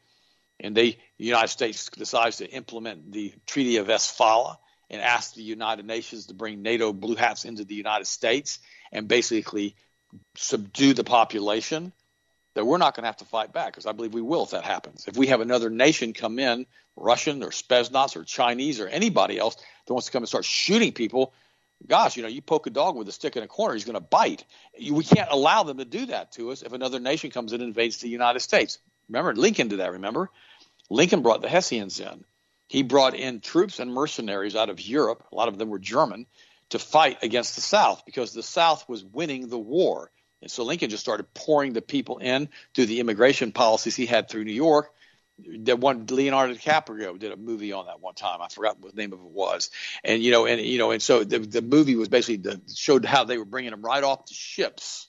and they, the United States decides to implement the Treaty of Westphalia and ask the United Nations to bring NATO blue hats into the United States and basically subdue the population, that we're not going to have to fight back because I believe we will if that happens. If we have another nation come in, Russian or Spetsnaz or Chinese or anybody else that wants to come and start shooting people, gosh, you know, you poke a dog with a stick in a corner, he's going to bite. We can't allow them to do that to us if another nation comes in and invades the United States. Remember, Lincoln did that, remember? Lincoln brought the Hessians in. He brought in troops and mercenaries out of Europe, a lot of them were German, to fight against the South because the South was winning the war. And so Lincoln just started pouring the people in through the immigration policies he had through New York. That one Leonardo DiCaprio did a movie on that one time. I forgot what the name of it was. And you know, and you know, and so the the movie was basically the, showed how they were bringing them right off the ships,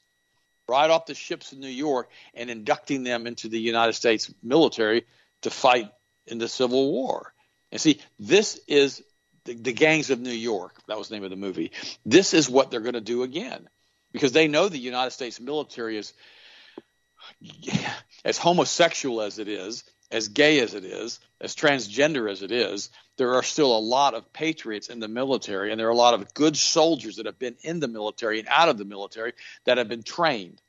right off the ships in New York, and inducting them into the United States military to fight in the Civil War. And see, this is the, the gangs of New York. That was the name of the movie. This is what they're going to do again because they know the United States military is as homosexual as it is, as gay as it is, as transgender as it is, there are still a lot of patriots in the military, and there are a lot of good soldiers that have been in the military and out of the military that have been trained.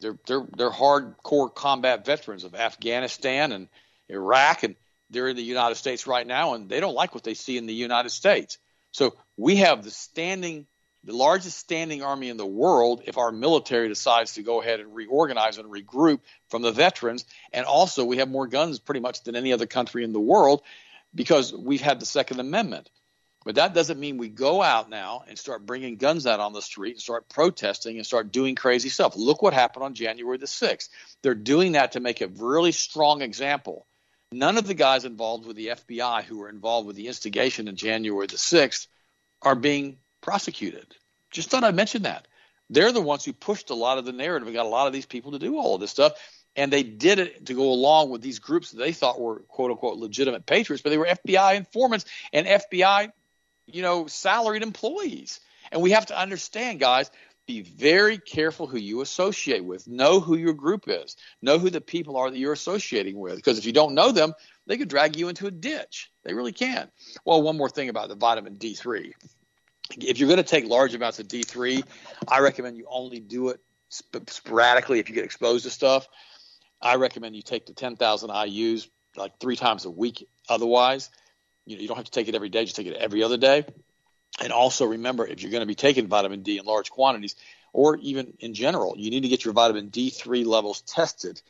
They're they're they're hardcore combat veterans of Afghanistan and Iraq, and they're in the United States right now, and they don't like what they see in the United States. So we have the standing, the largest standing army in the world. If our military decides to go ahead and reorganize and regroup from the veterans, and also we have more guns pretty much than any other country in the world, because we've had the Second Amendment. But that doesn't mean we go out now and start bringing guns out on the street and start protesting and start doing crazy stuff. Look what happened on January the 6th. They're doing that to make a really strong example. None of the guys involved with the FBI who were involved with the instigation in January the 6th are being prosecuted. Just thought I'd mention that. They're the ones who pushed a lot of the narrative and got a lot of these people to do all of this stuff. And they did it to go along with these groups that they thought were quote unquote legitimate patriots, but they were FBI informants and FBI, you know, salaried employees. And we have to understand, guys, be very careful who you associate with. Know who your group is. Know who the people are that you're associating with. Because if you don't know them, they could drag you into a ditch. They really can. Well, one more thing about the vitamin D3. If you're going to take large amounts of D3, I recommend you only do it sporadically if you get exposed to stuff. I recommend you take the 10,000 IUs like three times a week. Otherwise, you know, you don't have to take it every day. Just take it every other day. And also remember, if you're going to be taking vitamin D in large quantities, or even in general, you need to get your vitamin D3 levels tested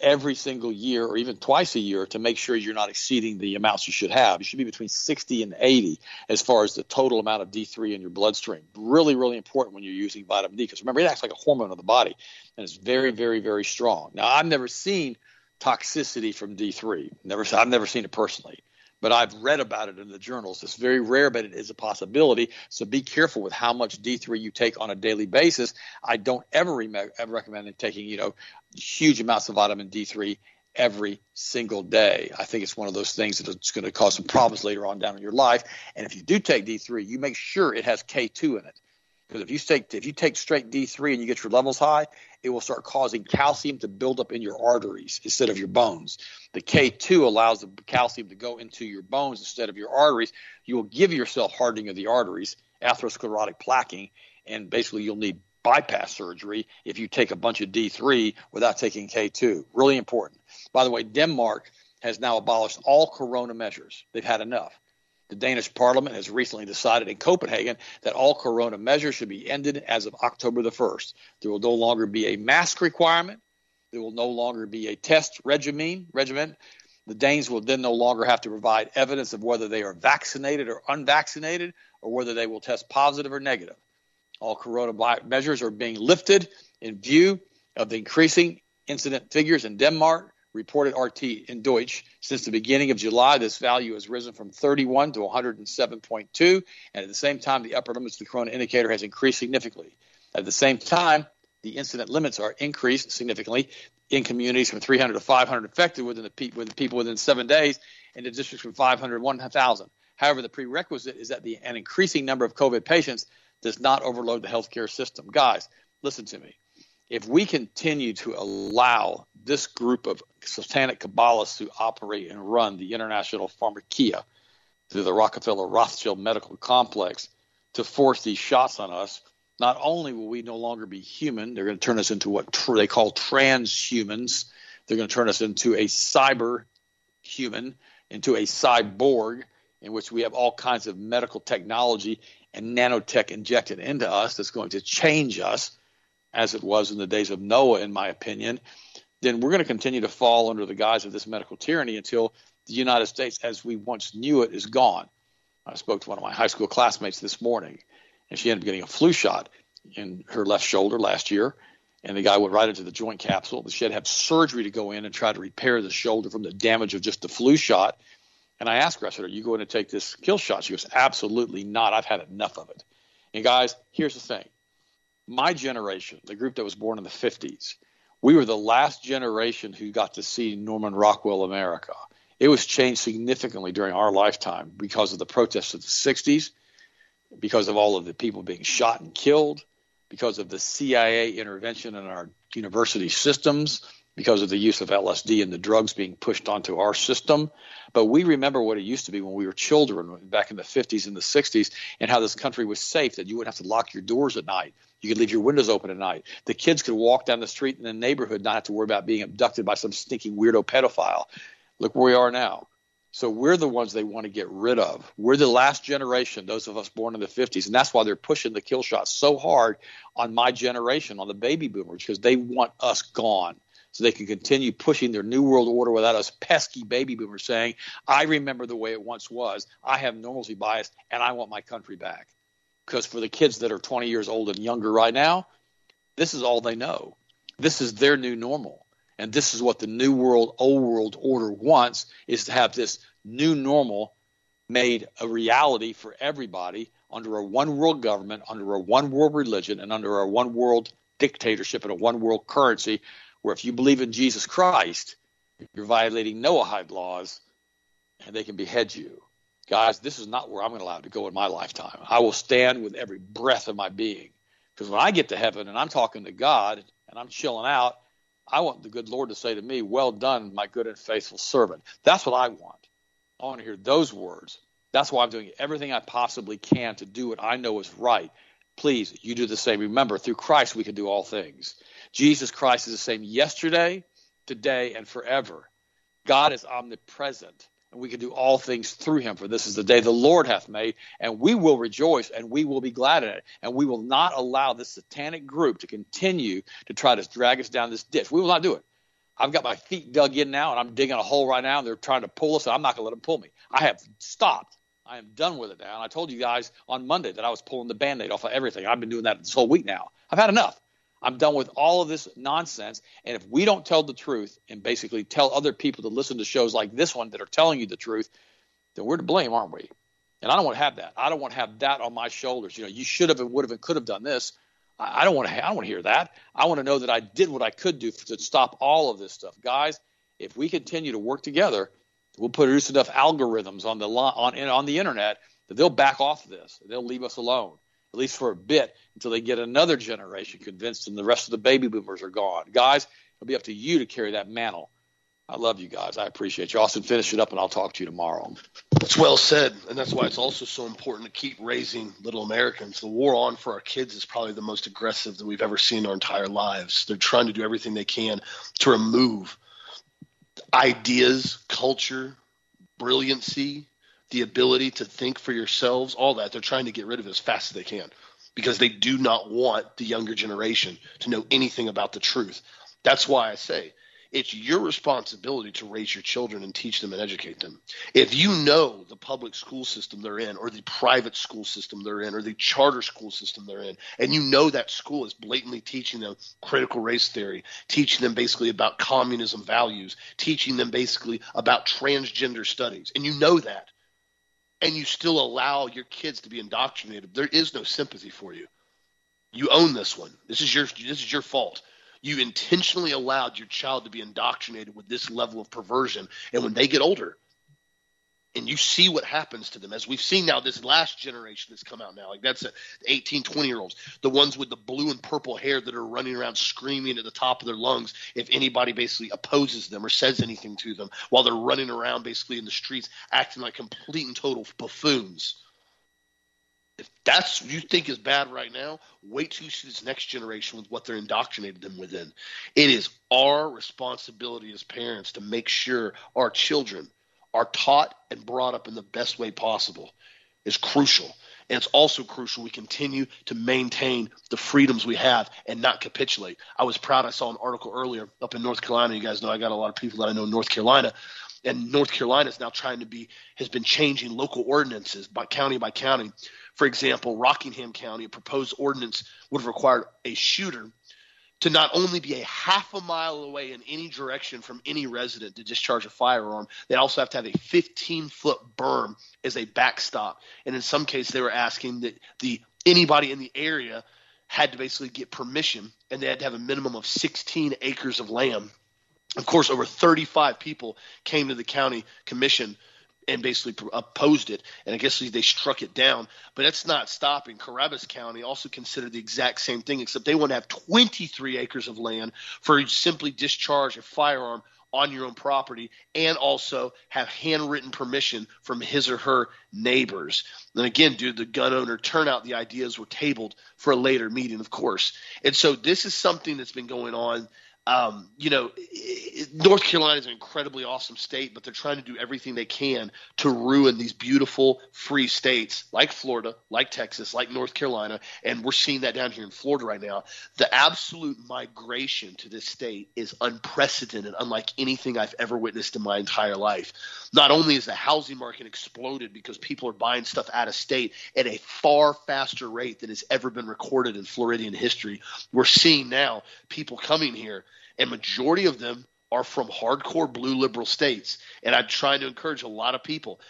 every single year or even twice a year to make sure you're not exceeding the amounts you should have. You should be between 60 and 80 as far as the total amount of D3 in your bloodstream. Really, really important when you're using vitamin D because remember, it acts like a hormone of the body and it's very, very, very strong. Now, I've never seen toxicity from D3. Never, I've never seen it personally but I've read about it in the journals. It's very rare, but it is a possibility. So be careful with how much D3 you take on a daily basis. I don't ever, re- ever recommend taking, you know, huge amounts of vitamin D3 every single day. I think it's one of those things that's going to cause some problems later on down in your life. And if you do take D3, you make sure it has K2 in it. Because if you take if you take straight D3 and you get your levels high, it will start causing calcium to build up in your arteries instead of your bones. The K2 allows the calcium to go into your bones instead of your arteries. You will give yourself hardening of the arteries, atherosclerotic plaquing, and basically you'll need bypass surgery if you take a bunch of D3 without taking K2. Really important. By the way, Denmark has now abolished all corona measures. They've had enough. The Danish parliament has recently decided in Copenhagen that all corona measures should be ended as of October the 1st. There will no longer be a mask requirement. There will no longer be a test regimen. regimen. The Danes will then no longer have to provide evidence of whether they are vaccinated or unvaccinated or whether they will test positive or negative. All corona measures are being lifted in view of the increasing incident figures in Denmark reported RT in Deutsch. Since the beginning of July, this value has risen from 31 to 107.2, and at the same time, the upper limits of the corona indicator has increased significantly. At the same time, the incident limits are increased significantly in communities from 300 to 500 infected within the, pe- with the people within seven days, and in districts from 500 to 1,000. However, the prerequisite is that the, an increasing number of COVID patients does not overload the healthcare system. Guys, listen to me if we continue to allow this group of satanic Kabbalists to operate and run the international pharmakeia through the Rockefeller Rothschild medical complex to force these shots on us, not only will we no longer be human, they're going to turn us into what tr- they call transhumans. They're going to turn us into a cyber human, into a cyborg, in which we have all kinds of medical technology and nanotech injected into us that's going to change us as it was in the days of Noah, in my opinion, then we're going to continue to fall under the guise of this medical tyranny until the United States, as we once knew it, is gone. I spoke to one of my high school classmates this morning, and she ended up getting a flu shot in her left shoulder last year. And the guy went right into the joint capsule. She had to have surgery to go in and try to repair the shoulder from the damage of just the flu shot. And I asked said, Are you going to take this kill shot? She goes, Absolutely not. I've had enough of it. And guys, here's the thing my generation, the group that was born in the 50s, we were the last generation who got to see Norman Rockwell America. It was changed significantly during our lifetime because of the protests of the 60s, because of all of the people being shot and killed, because of the CIA intervention in our university systems, because of the use of LSD and the drugs being pushed onto our system. But we remember what it used to be when we were children back in the 50s and the 60s and how this country was safe, that you wouldn't have to lock your doors at night. You could leave your windows open at night. The kids could walk down the street in the neighborhood, not have to worry about being abducted by some stinking weirdo pedophile. Look where we are now. So we're the ones they want to get rid of. We're the last generation, those of us born in the 50s, and that's why they're pushing the kill shot so hard on my generation, on the baby boomers, because they want us gone so they can continue pushing their new world order without us pesky baby boomers saying, I remember the way it once was. I have normalcy bias and I want my country back. Because for the kids that are 20 years old and younger right now, this is all they know. This is their new normal. And this is what the new world, old world order wants is to have this new normal made a reality for everybody under a one world government, under a one world religion, and under a one world dictatorship and a one world currency where if you believe in Jesus Christ, you're violating Noahide laws and they can behead you. Guys, this is not where I'm allowed to go in my lifetime. I will stand with every breath of my being. Because when I get to heaven and I'm talking to God and I'm chilling out, I want the good Lord to say to me, Well done, my good and faithful servant. That's what I want. I want to hear those words. That's why I'm doing everything I possibly can to do what I know is right. Please, you do the same. Remember, through Christ, we can do all things. Jesus Christ is the same yesterday, today, and forever. God is omnipresent, and we can do all things through him. For this is the day the Lord hath made, and we will rejoice and we will be glad in it. And we will not allow this satanic group to continue to try to drag us down this ditch. We will not do it. I've got my feet dug in now, and I'm digging a hole right now, and they're trying to pull us, and I'm not going to let them pull me. I have stopped. I am done with it now. And I told you guys on Monday that I was pulling the band aid off of everything. I've been doing that this whole week now. I've had enough. I'm done with all of this nonsense. And if we don't tell the truth and basically tell other people to listen to shows like this one that are telling you the truth, then we're to blame, aren't we? And I don't want to have that. I don't want to have that on my shoulders. You know, you should have and would have and could have done this. I don't want to. I don't want to hear that. I want to know that I did what I could do to stop all of this stuff, guys. If we continue to work together, we'll produce enough algorithms on the on on the internet that they'll back off this. They'll leave us alone at least for a bit, until they get another generation convinced and the rest of the baby boomers are gone. Guys, it'll be up to you to carry that mantle. I love you guys. I appreciate you. Austin, finish it up, and I'll talk to you tomorrow. That's well said, and that's why it's also so important to keep raising little Americans. The war on for our kids is probably the most aggressive that we've ever seen in our entire lives. They're trying to do everything they can to remove ideas, culture, brilliancy, the ability to think for yourselves, all that. They're trying to get rid of it as fast as they can because they do not want the younger generation to know anything about the truth. That's why I say it's your responsibility to raise your children and teach them and educate them. If you know the public school system they're in, or the private school system they're in, or the charter school system they're in, and you know that school is blatantly teaching them critical race theory, teaching them basically about communism values, teaching them basically about transgender studies, and you know that, and you still allow your kids to be indoctrinated, there is no sympathy for you. You own this one. This is your this is your fault. You intentionally allowed your child to be indoctrinated with this level of perversion, and when they get older, and you see what happens to them as we've seen now this last generation that's come out now like that's 18 20 year olds the ones with the blue and purple hair that are running around screaming at the top of their lungs if anybody basically opposes them or says anything to them while they're running around basically in the streets acting like complete and total buffoons if that's what you think is bad right now, wait till you see this next generation with what they're indoctrinated them within. It is our responsibility as parents to make sure our children are taught and brought up in the best way possible is crucial. And it's also crucial we continue to maintain the freedoms we have and not capitulate. I was proud I saw an article earlier up in North Carolina. You guys know I got a lot of people that I know in North Carolina. And North Carolina is now trying to be, has been changing local ordinances by county by county. For example, Rockingham County, a proposed ordinance would have required a shooter to not only be a half a mile away in any direction from any resident to discharge a firearm, they also have to have a 15 foot berm as a backstop. And in some cases, they were asking that the anybody in the area had to basically get permission, and they had to have a minimum of 16 acres of land. Of course, over 35 people came to the county commission and basically opposed it. And I guess they struck it down. But that's not stopping. Cabarrus County also considered the exact same thing, except they want to have 23 acres of land for simply discharge a firearm on your own property and also have handwritten permission from his or her neighbors. And again, due to the gun owner turnout, the ideas were tabled for a later meeting, of course. And so this is something that's been going on um, you know, North Carolina is an incredibly awesome state, but they're trying to do everything they can to ruin these beautiful free states like Florida, like Texas, like North Carolina, and we're seeing that down here in Florida right now. The absolute migration to this state is unprecedented, unlike anything I've ever witnessed in my entire life. Not only is the housing market exploded because people are buying stuff out of state at a far faster rate than has ever been recorded in Floridian history, we're seeing now people coming here and majority of them are from hardcore blue liberal states. And I'm trying to encourage a lot of people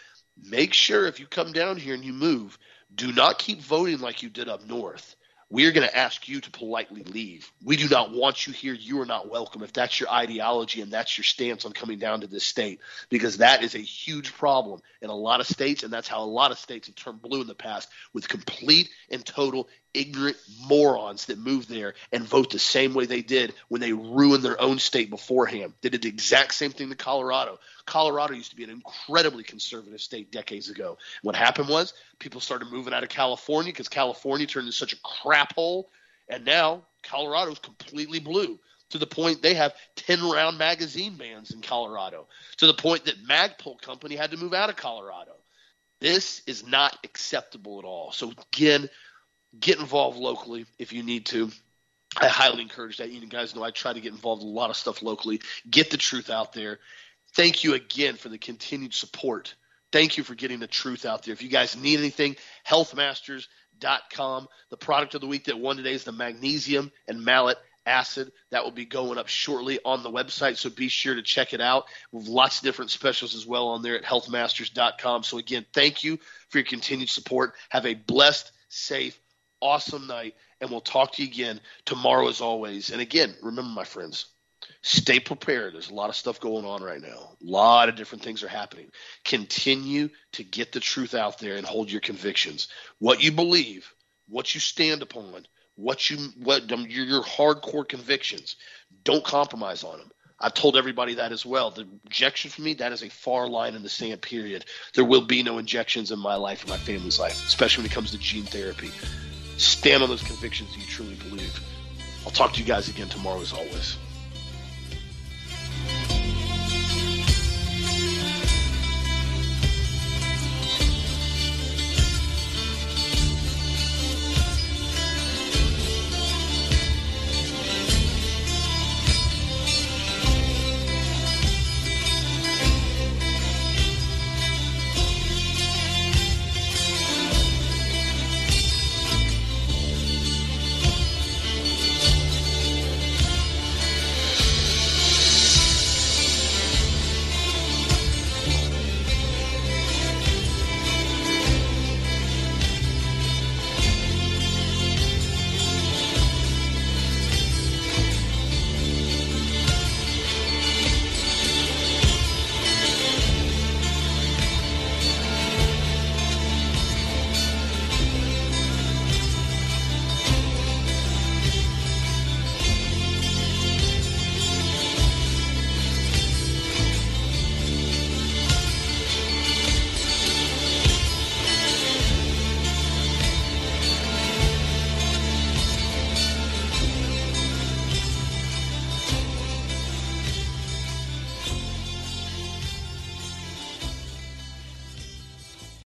make sure if you come down here and you move, do not keep voting like you did up north we are going to ask you to politely leave. We do not want you here. You are not welcome if that's your ideology and that's your stance on coming down to this state, because that is a huge problem in a lot of states, and that's how a lot of states have turned blue in the past with complete and total ignorant morons that move there and vote the same way they did when they ruined their own state beforehand. They did the exact same thing to Colorado. Colorado used to be an incredibly conservative state decades ago. What happened was people started moving out of California because California turned into such a crap hole, and now Colorado's completely blue to the point they have 10 round magazine bans in Colorado, to the point that Magpul Company had to move out of Colorado. This is not acceptable at all. So, again, get involved locally if you need to. I highly encourage that. You guys know I try to get involved in a lot of stuff locally, get the truth out there. Thank you again for the continued support. Thank you for getting the truth out there. If you guys need anything, healthmasters.com. The product of the week that won today is the magnesium and malic acid. That will be going up shortly on the website, so be sure to check it out. We have lots of different specials as well on there at healthmasters.com. So, again, thank you for your continued support. Have a blessed, safe, awesome night, and we'll talk to you again tomorrow as always. And again, remember, my friends, stay prepared. There's a lot of stuff going on right now. A lot of different things are happening. Continue to get the truth out there and hold your convictions. What you believe, what you stand upon, what you what um, your, your hardcore convictions. Don't compromise on them. I've told everybody that as well. The injection for me, that is a far line in the sand, period. There will be no injections in my life or my family's life, especially when it comes to gene therapy. Stand on those convictions you truly believe. I'll talk to you guys again tomorrow as always.